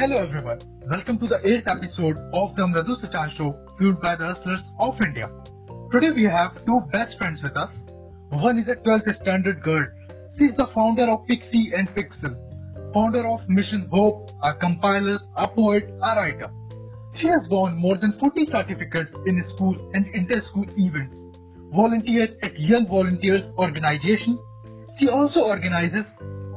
Hello everyone. Welcome to the 8th episode of the Mradu Sachan Show, fueled by the Hustlers of India. Today we have two best friends with us. One is a 12th standard girl. She is the founder of Pixie and Pixel, founder of Mission Hope, a compiler, a poet, a writer. She has won more than 40 certificates in school and inter-school events, volunteers at Young Volunteers Organization. She also organizes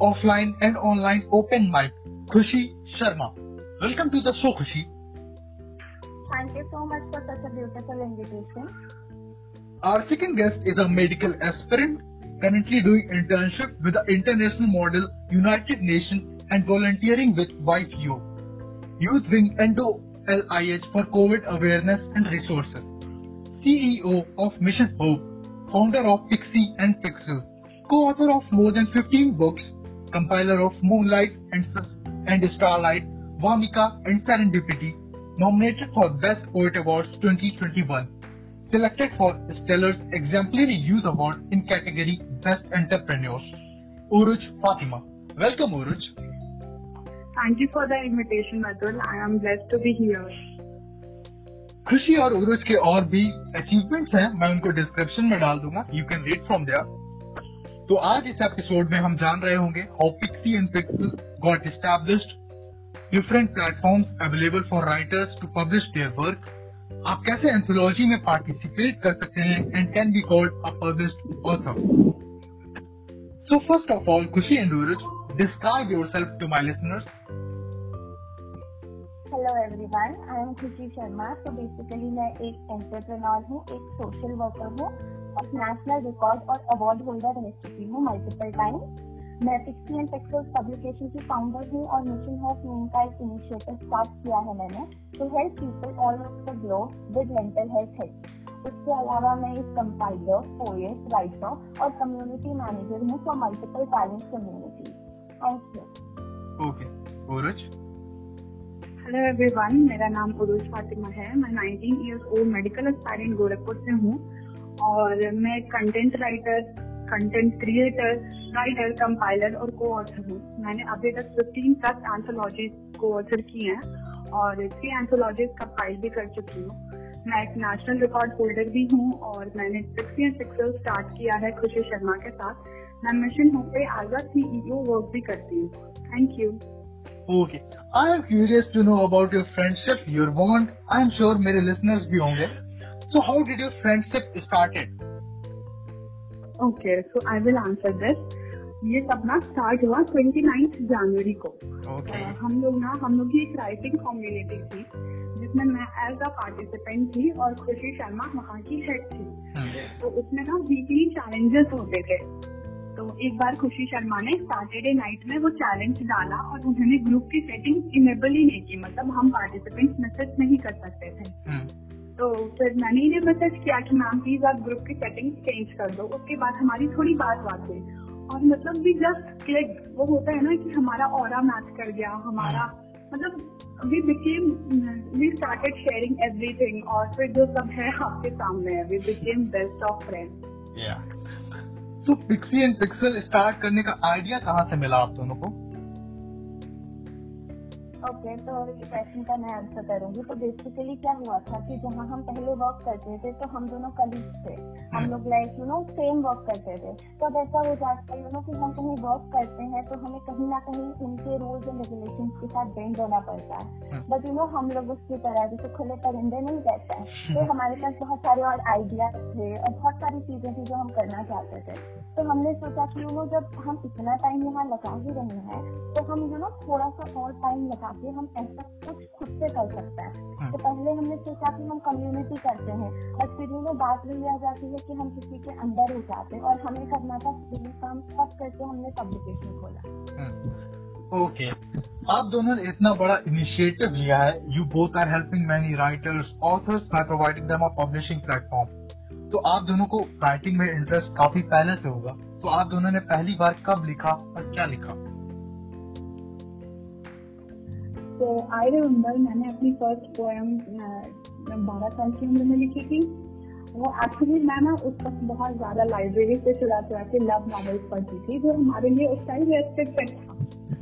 offline and online open mic. Khushi Sharma. Welcome to the show, Khushi. Thank you so much for such a beautiful invitation. Our second guest is a medical aspirant currently doing internship with the international model United Nations and volunteering with YPO, Youth Wing Endo LIH for COVID awareness and resources. CEO of Mission Hope, founder of Pixie and Pixel, co-author of more than 15 books, compiler of Moonlight and, and Starlight, Vamika and Serendipity, nominated for Best Poet Awards 2021, selected for Stellar's Exemplary Youth Award in category Best Entrepreneurs. Uruj Fatima. Welcome Uruj. Thank you for the invitation, Madhul. I am blessed to be here. खुशी और उरुज के और भी achievements हैं मैं उनको description में डाल दूँगा you can read from there तो आज इस एपिसोड में हम जान रहे होंगे how Pixie and Pixel got established different platforms available for writers to publish their work आप कैसे एंथोलॉजी में पार्टिसिपेट कर सकते हैं and can be called a published author so first of all Khushi and Uruj describe yourself to my listeners hello everyone I am Khushi Sharma तो basically मैं एक entrepreneur हूँ, एक सोशल वर्कर हूँ। और नेशनल रिकॉर्ड और award holder रह चुकी हूँ मल्टीपल टाइम मैं पिक्सी एंड पिक्सल्स पब्लिकेशन की फाउंडर हूँ और मिशन ऑफ़ मीन का एक इनिशिएटिव स्टार्ट किया है मैंने. To help people all over the globe with mental health health उसके अलावा मैं एक कंपाइलर पोएट राइटर और कम्युनिटी मैनेजर हूँ for multiple talent community thank you okay Uruj hello everyone मेरा नाम उरुज फातिमा है. मैं 19 years old medical aspirant Gorakhpur से हूँ. और मैं content writer content creator writer compiler और को ऑथर हूँ मैंने अभी तक 15 प्लस एंथोलॉजीज को ऑथर की हैं और थ्री एंथोलॉजीज कंपाइल भी कर चुकी हूँ मैं एक नेशनल रिकॉर्ड होल्डर भी हूँ और मैंने सिक्सटी एंड पिक्सल स्टार्ट किया है खुशी शर्मा के साथ मैं मिशन होप पे एज अ सीईओ वर्क भी करती हूँ thank you Okay. I am curious to know about your friendship, your bond. I am sure मेरे listeners भी होंगे. So how did your friendship started? Okay so I will answer this ये सब ना start हुआ ट्वेंटी नाइन्थ जनवरी को Okay. अह, हम लोग ना हम लोग की एक राइटिंग कम्युनिटी थी जिसमें मैं एज अ पार्टिसिपेंट थी और खुशी शर्मा वहाँ की हेड थी Hmm. तो उसमें ना वीकली चैलेंजेस होते थे तो एक बार खुशी शर्मा ने सैटरडे नाइट में वो चैलेंज डाला और उन्होंने ग्रुप की सेटिंग इनेबल ही नहीं की मतलब हम पार्टिसिपेंट्स मैसेज नहीं कर सकते थे Hmm. तो फिर मैंने इन्हें मैसेज किया कि मैम प्लीज़ आप ग्रुप की सेटिंग चेंज कर दो। उसके बाद हमारी थोड़ी बात बात हुई। और मतलब भी जस्ट क्लिक वो होता है ना कि हमारा ऑरा मैच कर गया, हमारा मतलब we became we started sharing everything और फिर जो सब है आपके सामने है we became best of friends तो So एंड पिक्सल स्टार्ट करने का आइडिया कहाँ से मिला आप दोनों को? ओके तो इस क्वेश्चन का मैं आंसर करूँगी। तो बेसिकली क्या हुआ था कि जहाँ हम पहले वर्क करते थे तो हम दोनों कलीग थे। हम लोग like you know same work करते थे। तो अब ऐसा हो जाता है यू नो कि हम कहीं वर्क करते हैं तो हमें कहीं ना कहीं उनके रूल्स एंड रेगुलेशन के साथ बेंड होना पड़ता है। बट यू नो हम लोग उसकी तरह जैसे खुले परिंदे नहीं रहते हैं। तो हमारे पास बहुत सारे और आइडिया थे और बहुत सारी चीज़ें थी जो हम करना चाहते थे। तो हमने सोचा कि यू नो जब हम इतना टाइम यहाँ लगा ही रहे हैं तो हम यू नो थोड़ा सा और टाइम लगा के हम ऐसा कुछ खुद से कर सकते हैं। तो पहले हमने सोचा कि हम कम्युनिटी करते हैं और फिर यू बात वही आ जाती है कि हम किसी के अंदर हो जाते हैं और हमें करना था फ्री काम सब करके हमने पब्लिकेशन खोला। ओके। आप दोनों ने इतना बड़ा इनिशिएटिव लिया है। You both are helping many writers authors by providing them a publishing platform तो आप दोनों को राइटिंग में इंटरेस्ट काफ़ी पहले से होगा। तो आप दोनों ने पहली बार कब लिखा और क्या लिखा? तो आई रिमेम्बर मैंने अपनी फ़र्स्ट पोएम बारह साल की उम्र में लिखी थी। वो एक्चुअली मैं ना उस वक्त बहुत ज़्यादा लाइब्रेरी से चुरा चुरा के लव नॉवेल्स पढ़ती थी जो हमारे लिए उस टाइम रेस्ट्रिक्टेड था।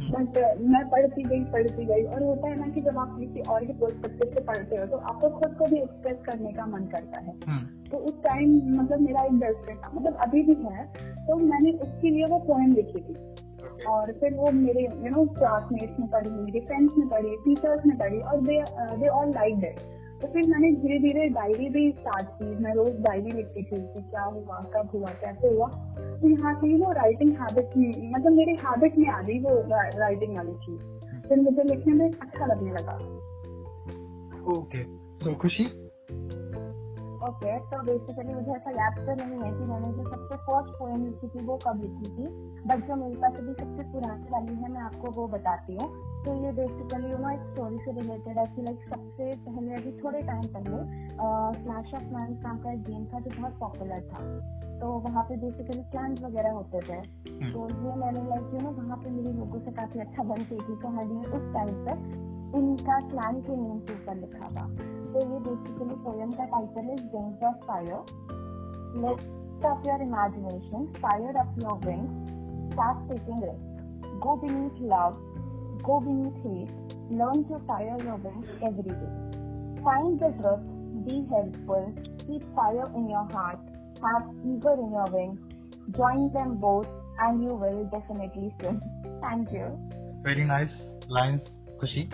बट मैं पढ़ती गई पढ़ती गई और होता है ना कि जब आप किसी और के पर्सपेक्टिव से पढ़ते हो तो आपको खुद को भी एक्सप्रेस करने का मन करता है। हम्म। तो उस टाइम मतलब मेरा एक बेस्ट फ्रेंड था मतलब अभी भी है तो मैंने उसके लिए वो पोएम लिखी थी। और फिर वो मेरे यू नो क्लासमेट्स ने पढ़ी मेरे फ्रेंड्स ने पढ़ी टीचर्स ने पढ़ी और they they all like it तो फिर मैंने धीरे धीरे डायरी भी स्टार्ट की। मैं रोज डायरी लिखती थी कि क्या हुआ कब हुआ कैसे हुआ। तो यहाँ से वो राइटिंग हैबिट मतलब मेरे हैबिट में आ गई वो राइटिंग वाली चीज़। फिर मुझे लिखने में अच्छा लगने लगा। ओके सो खुशी? ओके तो बेसिकली मुझे ऐसा याद तो नहीं है कि मैंने जो सबसे फ़र्स्ट पोएम लिखी थी वो कब लिखी थी बट जो मेरे पास अभी सबसे पुरानी वाली है मैं आपको वो बताती हूँ। तो ये बेसिकली यू नो एक स्टोरी से रिलेटेड है कि लाइक सबसे पहले अभी थोड़े टाइम पहले क्लैश ऑफ़ मैन नाम का एक गेम था जो बहुत पॉपुलर था। तो वहाँ पे बेसिकली क्लान्स वगैरह होते थे। हम्म। तो ये मैंने लाइक यू नो वहाँ पे मेरी लोगों से काफ़ी अच्छा बनती थी तो मैंने उस टाइम तक इनका क्लान के नेम के ऊपर लिखा था। So basically tell the title is Wings of Fire. Lift up your imagination, fire up your wings, start taking risks. Go beneath love, go beneath hate, learn to fire your wings every day. Find the truth, be helpful, keep fire in your heart, have eager in your wings, join them both and you will definitely swim. Thank you. Very nice lines, Kushi.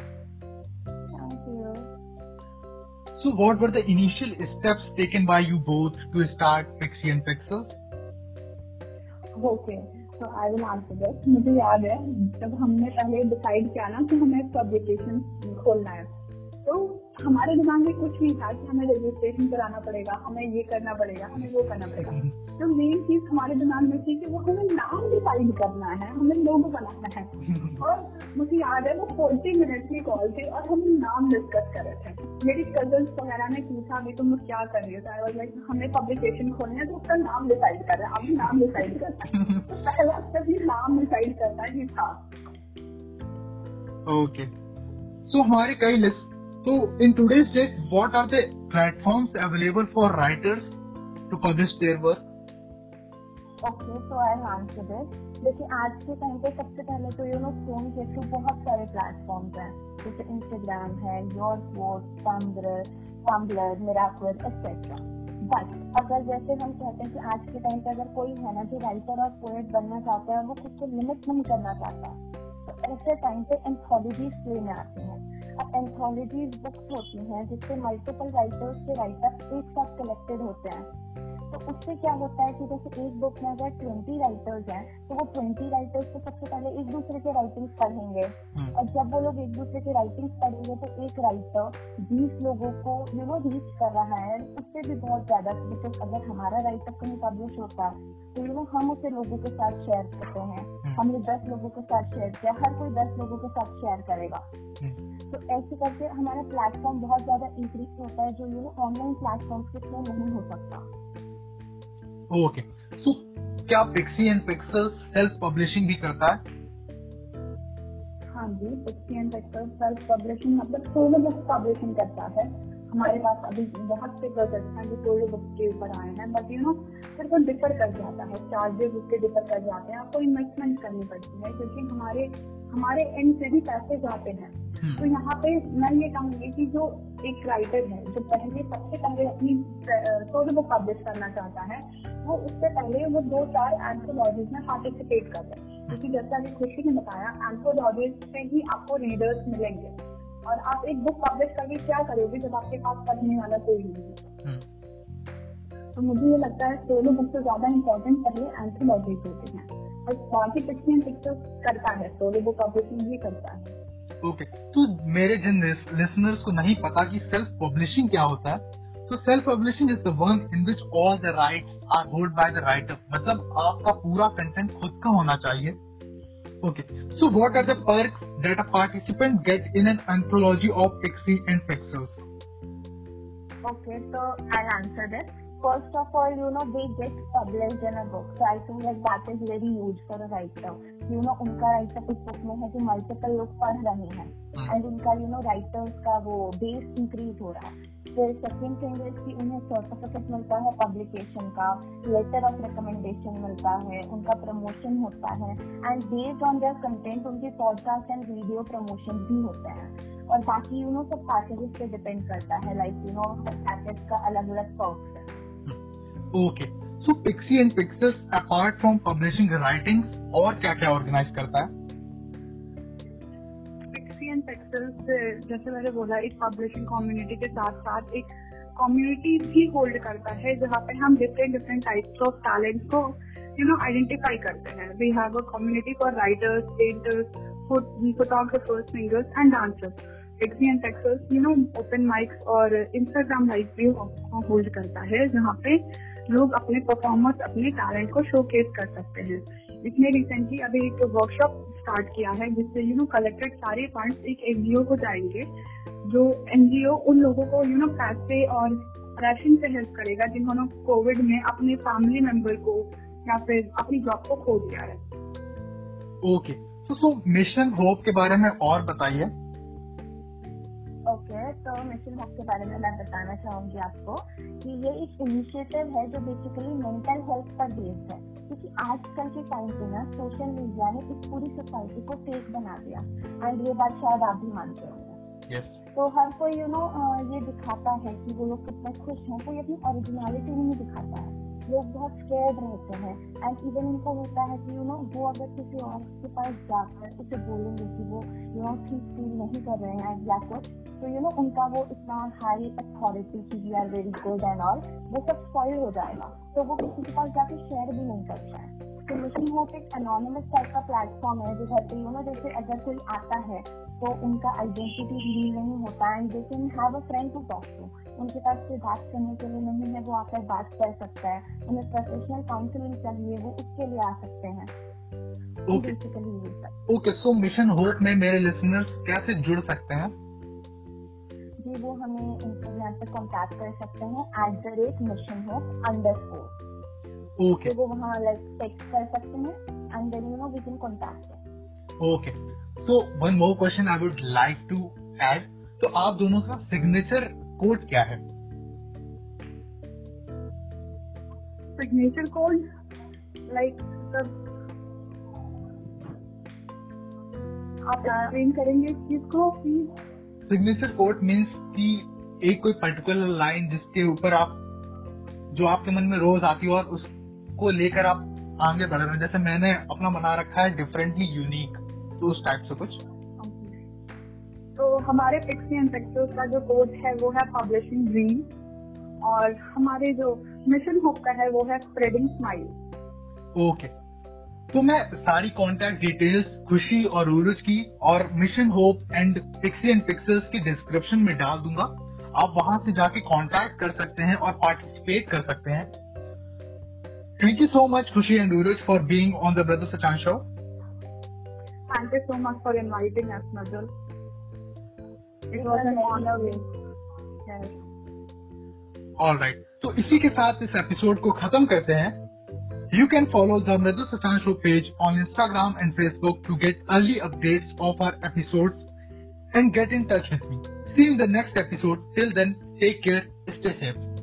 So, what were the initial steps taken by you both to start Pixie and Pixels? Okay तो आई will answer this मुझे याद है जब हमने पहले decide किया ना कि हमें पब्लिकेशन खोलना है तो हमारे दिमाग में कुछ नहीं था कि हमें रजिस्ट्रेशन कराना पड़ेगा हमें ये करना पड़ेगा हमें वो करना पड़ेगा। तो मेन चीज़ हमारे दिमाग में थी कि वो हमें नाम डिसाइड करना है हमें लोगो बनाना है। और मुझे याद है वो फोर्टी मिनट की कॉल थी और हम नाम डिस्कस कर रहे थे। मेरी कज़न वगैरह ने पूछा अभी तुम क्या कर रही हो? आई लाइक हमें पब्लिकेशन खोलना है तो उसका नाम डिसाइड कर रहे हैं अभी नाम डिसाइड करना है। तो पहला स्टेप ये नाम डिसाइड करना ही था। Okay. So, हमारे कई लिस्ट तो in today's date, what are the platforms available for writers to publish their work? Okay so I answer this देखिए आज के टाइम पे सबसे पहले तो यू नो फ़ोन के थ्रू बहुत सारे प्लेटफॉर्म्स हैं। जैसे इंस्टाग्राम है योर कोड टम्बलर टम्बलर मिराकुल एक्सेट्रा बट अगर जैसे हम कहते हैं कि आज के टाइम पे अगर कोई है ना जो राइटर और पोएट बनना चाहता है वो खुद को लिमिट नहीं करना चाहता तो ऐसे टाइम पे एंथोलॉजीज प्ले में आती हैं। अब एंथोलॉजीज बुक्स होती हैं जिससे मल्टीपल राइटर्स के राइटर एक साथ कलेक्टेड होते हैं। तो उससे क्या होता है कि जैसे एक बुक में अगर ट्वेंटी राइटर्स हैं तो वो ट्वेंटी राइटर्स को सबसे पहले एक दूसरे के राइटिंग्स पढ़ेंगे। हम्म, और जब वो लोग एक दूसरे के राइटिंग्स पढ़ेंगे तो एक राइटर बीस लोगों को यू नो रीच कर रहा है। उससे भी बहुत ज़्यादा बिकॉज़ अगर हमारा राइटर कहीं पब्लिश होता है तो यू नो हम उसे लोगों के साथ शेयर करते हैं। हमने दस लोगों के साथ शेयर किया हर कोई दस लोगों के साथ शेयर करेगा। हम्म, तो ऐसे करके हमारा प्लेटफॉर्म बहुत ज़्यादा इंक्रीज होता है जो यू नो ऑनलाइन प्लेटफॉर्म के थ्रू नहीं हो सकता Okay. So, क्या Pixie and Pixels self publishing भी करता है? हाँ जी फिफ्टी एंड पिक्सल सेल्फ पब्लिशिंग मतलब सोलो बुक पब्लिशिंग करता है हमारे पास अभी बहुत से प्रोजेक्ट हैं जो सोलो बुक के ऊपर आए हैं बट यू नो फिर वो डिफर कर जाता है चार्जेस उसके डिफर कर जाते हैं आपको इन्वेस्टमेंट करनी पड़ती है क्योंकि हमारे हमारे एंड से भी पैसे जाते हैं तो यहाँ पे मैं ये कहूँगी कि जो एक राइटर है जो पहले सबसे पहले अपनी सोलो बुक पब्लिश करना चाहता है वो उससे पहले वो दो चार एंथोलॉजीज में पार्टिसिपेट कर रहे हैं। क्योंकि जैसा अभी खुशी ने बताया एंथोलॉजीज से ही आपको रीडर्स मिलेंगे। और आप एक बुक पब्लिश करके क्या करोगे जब आपके पास पढ़ने वाला कोई नहीं है? हम्म, तो मुझे ये लगता है सोलो बुक से ज़्यादा इम्पोर्टेंट पहले एंथोलॉजीज होते हैं। और बाकी पिक्चर पिक्चर करता है सोलो बुक पब्लिशिंग भी करता है। ओके तो मेरे जिन लिसनर्स को नहीं पता कि सेल्फ पब्लिशिंग क्या होता है तो self publishing is the work in which all the rights are hold by the writer मतलब आपका पूरा कंटेंट खुद का होना चाहिए। Okay so what are the perks that a participant get in an anthology of Pixie and Pixels Okay, so I'll answer this. First of all, you know, they get published in a book. So I think like that is very huge for a writer. You know, उनका writer उस book में है जो multiple लोग पढ़ रहे हैं Hmm. And उनका यू नो राइटर्स का वो बेस इंक्रीज हो रहा है फिर सेकेंड थिंग इज़ कि उन्हें सर्टिफिकेट मिलता है पब्लिकेशन का लेटर ऑफ़ रिकमेंडेशन मिलता है उनका प्रमोशन होता है and based on their content उनके पॉडकास्ट एंड वीडियो प्रमोशन भी होते हैं और बाकी यू नो सब पैकेजेस पे डिपेंड करता है लाइक यू नो पैकेज का अलग अलग पर्क्स है okay so Pixie and Pixels apart from publishing writings और क्या क्या ऑर्गेनाइज करता है? पिक्सी एंड पिक्सल्स जैसे मैंने बोला, एक पब्लिशिंग कम्युनिटी के साथ साथ एक कम्युनिटी भी होल्ड करता है, जहाँ पे हम different different types of talent को यू नो आइडेंटिफाई करते हैं। We have a community for writers painters photographers singers and dancers Pixie and Pixels you know open mics और इंस्टाग्राम लाइव भी होल्ड करता है, जहाँ पे लोग अपने परफॉर्मेंस अपने टैलेंट को शोकेस कर सकते हैं। इसमें रिसेंटली अभी एक वर्कशॉप स्टार्ट किया है, जिससे यू नो कलेक्टेड सारे फंड्स एक एनजीओ को जाएँगे, जो एनजीओ उन लोगों को यू नो पैसे और राशन से हेल्प करेगा जिन्होंने कोविड में अपने फैमिली मेंबर को या फिर अपनी जॉब को खो दिया है। ओके तो मिशन होप के बारे में और बताइए। ओके okay, तो मिशन होप के बारे में मैं बताना चाहूँगी आपको कि ये एक इनिशिएटिव है जो बेसिकली मेंटल हेल्थ पर बेस्ड है। क्योंकि आजकल के टाइम पे ना सोशल मीडिया ने इस पूरी सोसाइटी को फेक बना दिया। एंड ये बात शायद आप भी मानते होंगे। Yes. तो हर कोई यू नो ये दिखाता है कि वो लोग कितने खुश हैं कोई अपनी ओरिजिनलिटी नहीं दिखाता है। लोग बहुत स्केर्ड रहते हैं। एंड इवन उनको होता है कि यू नो वो अगर किसी और के पास जाकर उसे बोलेंगे कि वो यू नो ठीक फील नहीं कर रहे हैं या कुछ तो यू नो उनका वो इतना हाई अथॉरिटी की we are very good and all वो सब स्पॉइल हो जाएगा। तो वो किसी के पास जाकर शेयर भी नहीं करता है। तो मिशन होप एक अनोनमस टाइप का प्लेटफॉर्म है जिधर पे यू नो जैसे अगर कोई आता है तो उनका आइडेंटिटी रिवील नहीं होता and they can have a friend to talk to उनके पास कोई बात करने के लिए नहीं है वो आकर बात कर सकता है। उन्हें प्रोफेशनल काउंसलिंग चाहिए वो उसके लिए आ सकते हैं। Okay okay so Mission Hope में मेरे लिसनर्स कैसे जुड़ सकते हैं? जी वो हमें इंस्टाग्राम पे कांटेक्ट कर सकते हैं at the rate Mission Hope underscore okay वो वहाँ लाइक टेक्स्ट कर सकते हैं and then you know we can contact okay so one more question I would like to add तो आप दोनों का सिग्नेचर कोड क्या है? सिग्नेचर कोड लाइक आप एक्सप्लेन करेंगे इस चीज़ प्लीज़ सिग्नेचर कोड मीन्स कि एक कोई पर्टिकुलर लाइन जिसके ऊपर आप जो आपके मन में रोज आती हो और उसको लेकर आप आगे बढ़ रहे हैं। जैसे मैंने अपना बना रखा है डिफरेंटली यूनिक तो उस टाइप से कुछ। तो हमारे पिक्सी एंड पिक्चर्स का जो कोड है वो है पब्लिशिंग ड्रीम और हमारे जो मिशन होप का है वो है स्प्रेडिंग स्माइल ओके तो मैं सारी कॉन्टेक्ट डिटेल्स खुशी और उरुज की और Mission Hope and Pixie and Pixels की डिस्क्रिप्शन में डाल दूँगा. आप वहाँ से जाके कांटेक्ट कर सकते हैं और पार्टिसिपेट कर सकते हैं. Thank you so much Khushi and Uruj for being on the Mridu Sachan show thank you so much for alright तो इसी के साथ इस एपिसोड को खत्म करते हैं। You can follow the Mridu Sachan show page on Instagram and Facebook to get early update of our episode and get in touch with me see in the next episode till then take care stay safe